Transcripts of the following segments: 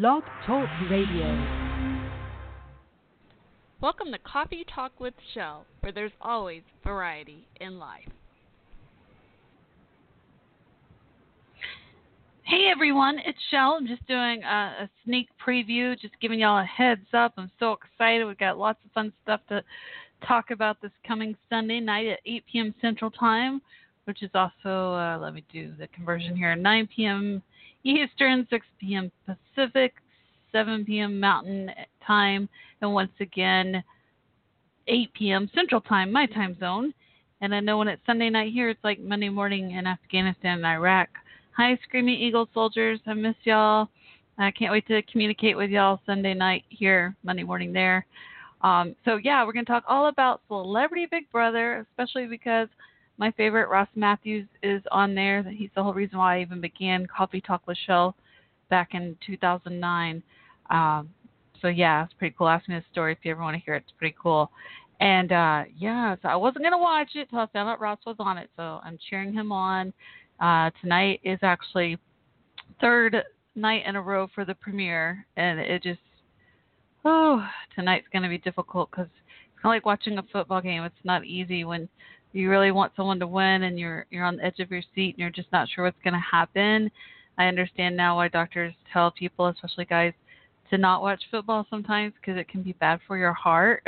Blog Talk Radio. Welcome to Coffee Talk with Shell, where there's always variety in life. Hey everyone, it's Shell. I'm just doing a, a, sneak preview, just giving y'all a heads up. I'm so excited. We've got lots of fun stuff to talk about this coming Sunday night at 8 p.m. Central Time, which is also, uh, let me do the conversion here, 9 p.m. Eastern, 6 p.m. Pacific, 7 p.m. Mountain Time, and once again, 8 p.m. Central Time, my time zone. And I know when it's Sunday night here, it's like Monday morning in Afghanistan and Iraq. Hi, Screaming Eagle soldiers. I miss y'all. I can't wait to communicate with y'all Sunday night here, Monday morning there. Um, so, yeah, we're going to talk all about Celebrity Big Brother, especially because my favorite, Ross Mathews, is on there. He's the whole reason why I even began Coffee Talk with Shell back in 2009. Um, so yeah, it's pretty cool. Ask me the story if you ever want to hear it. It's pretty cool. And uh, yeah, so I wasn't gonna watch it till I found out Ross was on it. So I'm cheering him on. Uh, tonight is actually third night in a row for the premiere, and it just oh tonight's gonna be difficult because it's kind of like watching a football game. It's not easy when you really want someone to win and you're you're on the edge of your seat and you're just not sure what's going to happen. I understand now why doctors tell people, especially guys, to not watch football sometimes because it can be bad for your heart.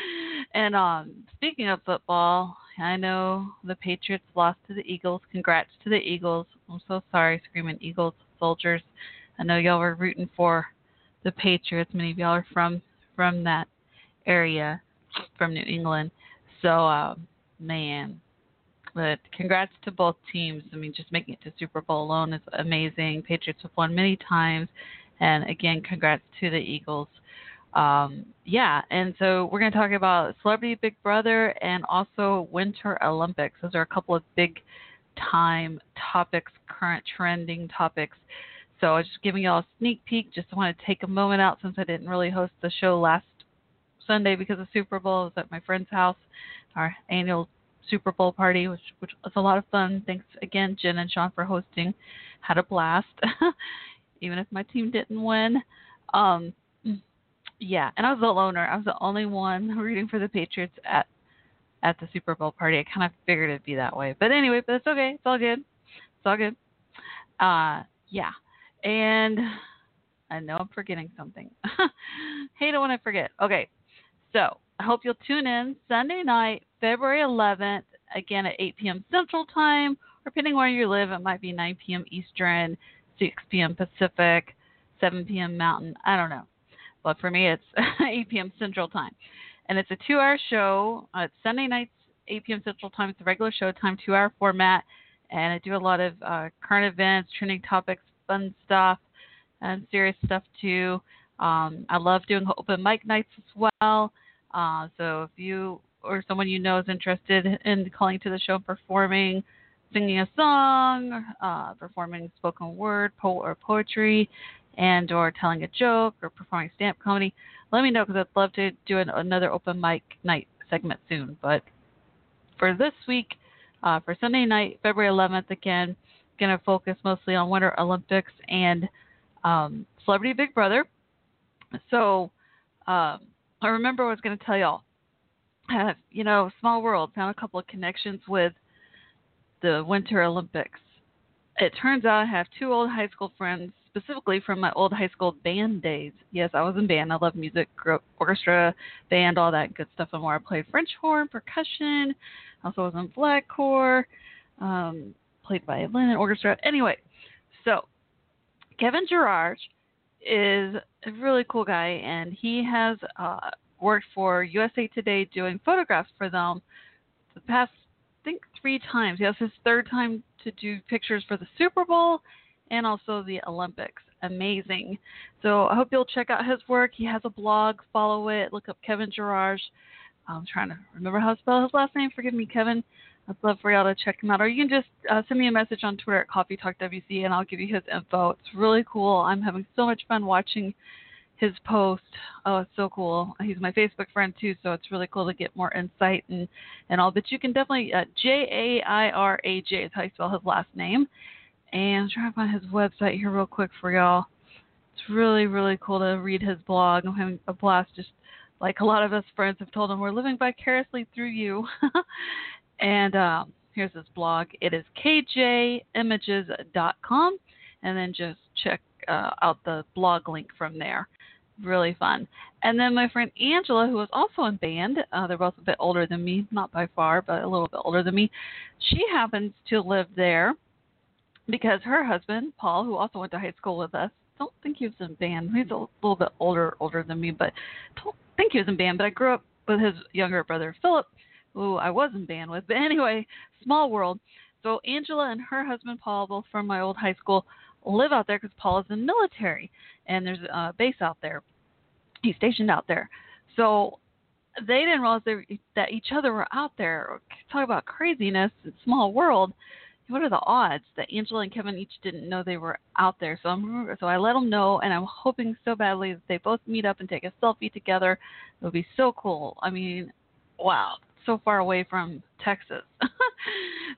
and um, speaking of football, I know the Patriots lost to the Eagles. Congrats to the Eagles. I'm so sorry, screaming Eagles soldiers. I know y'all were rooting for the Patriots. Many of y'all are from from that area, from New England. So um, man. But congrats to both teams. I mean, just making it to Super Bowl alone is amazing. Patriots have won many times, and again, congrats to the Eagles. Um, yeah, and so we're going to talk about Celebrity Big Brother and also Winter Olympics. Those are a couple of big time topics, current trending topics. So I'm just giving y'all a sneak peek. Just want to take a moment out since I didn't really host the show last Sunday because of Super Bowl. I was at my friend's house our annual Super Bowl party, which which was a lot of fun. Thanks again, Jen and Sean, for hosting. Had a blast, even if my team didn't win. Um, yeah, and I was the loner. I was the only one rooting for the Patriots at at the Super Bowl party. I kind of figured it'd be that way, but anyway, but it's okay. It's all good. It's all good. Uh, yeah, and I know I'm forgetting something. Hate it when I forget. Okay, so I hope you'll tune in Sunday night, February 11th, again at 8 p.m. Central Time, or depending where you live, it might be 9 p.m. Eastern, 6 p.m. Pacific, 7 p.m. Mountain. I don't know. But for me, it's 8 p.m. Central Time. And it's a two hour show. Uh, it's Sunday nights, 8 p.m. Central Time. It's a regular show time, two hour format. And I do a lot of uh, current events, trending topics, fun stuff, and serious stuff too. Um, I love doing open mic nights as well. Uh, so if you or someone you know is interested in calling to the show, performing, singing a song, uh, performing spoken word, po- or poetry, and or telling a joke or performing stand-up comedy, let me know because I'd love to do an, another open mic night segment soon. But for this week, uh, for Sunday night, February 11th, again, going to focus mostly on Winter Olympics and um, Celebrity Big Brother. So um, I remember I was going to tell y'all. Uh, you know, small world. Found a couple of connections with the Winter Olympics. It turns out I have two old high school friends, specifically from my old high school band days. Yes, I was in band. I love music, orchestra, band, all that good stuff. And where I played French horn, percussion. I also was in black corps, um, played violin and orchestra. Anyway, so Kevin Jairaj is a really cool guy, and he has uh, worked for USA Today doing photographs for them the past, I think, three times. He has his third time to do pictures for the Super Bowl and also the Olympics. Amazing. So I hope you'll check out his work. He has a blog. Follow it. Look up Kevin Jairaj. I'm trying to remember how to spell his last name. Forgive me, Kevin. I'd love for y'all to check him out. Or you can just uh, send me a message on Twitter at Coffee Talk WC and I'll give you his info. It's really cool. I'm having so much fun watching his post. Oh, it's so cool. He's my Facebook friend too, so it's really cool to get more insight and, and all. But you can definitely, uh, J A I R A J is how you spell his last name. And I'm trying to find his website here real quick for y'all. It's really, really cool to read his blog. I'm having a blast. Just like a lot of us friends have told him, we're living vicariously through you. and um, here's his blog. It is kjimages.com, and then just check uh, out the blog link from there. Really fun. And then my friend Angela, who was also in band, uh, they're both a bit older than me, not by far, but a little bit older than me. She happens to live there because her husband, Paul, who also went to high school with us, don't think he was in band. He's a little bit older older than me, but don't think he was in band. But I grew up with his younger brother Philip, who I was in band with. But anyway, small world. So Angela and her husband Paul, both from my old high school, live out there because Paul is in the military, and there's a base out there. He's stationed out there. So they didn't realize they, that each other were out there. Talk about craziness, small world what are the odds that Angela and Kevin each didn't know they were out there? So I'm so I let them know, and I'm hoping so badly that they both meet up and take a selfie together. It would be so cool. I mean, wow, so far away from Texas.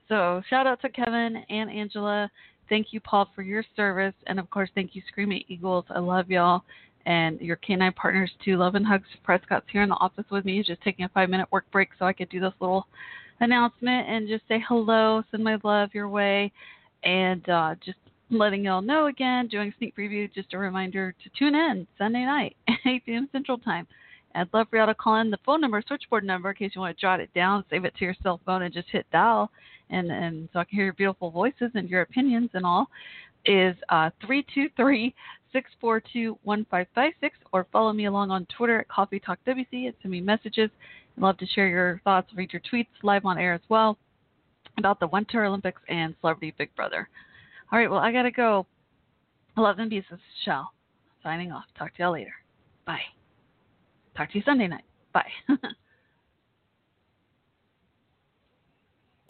so shout out to Kevin and Angela. Thank you, Paul, for your service, and of course, thank you, Screaming Eagles. I love y'all. And your canine partners too. Love and hugs. Prescott's here in the office with me, He's just taking a five minute work break so I could do this little announcement and just say hello, send my love your way, and uh, just letting y'all know again, doing sneak preview, just a reminder to tune in Sunday night, 8 p.m. Central Time. I'd love for y'all to call in the phone number, switchboard number, in case you want to jot it down, save it to your cell phone, and just hit dial, and and so I can hear your beautiful voices and your opinions and all. Is uh, three two three six four two one five five six, or follow me along on Twitter at Coffee Talk WC and send me messages I'd love to share your thoughts, read your tweets live on air as well about the Winter Olympics and Celebrity Big Brother. All right, well, I got to go. Love and peace. This is Shell signing off. Talk to y'all later. Bye. Talk to you Sunday night. Bye.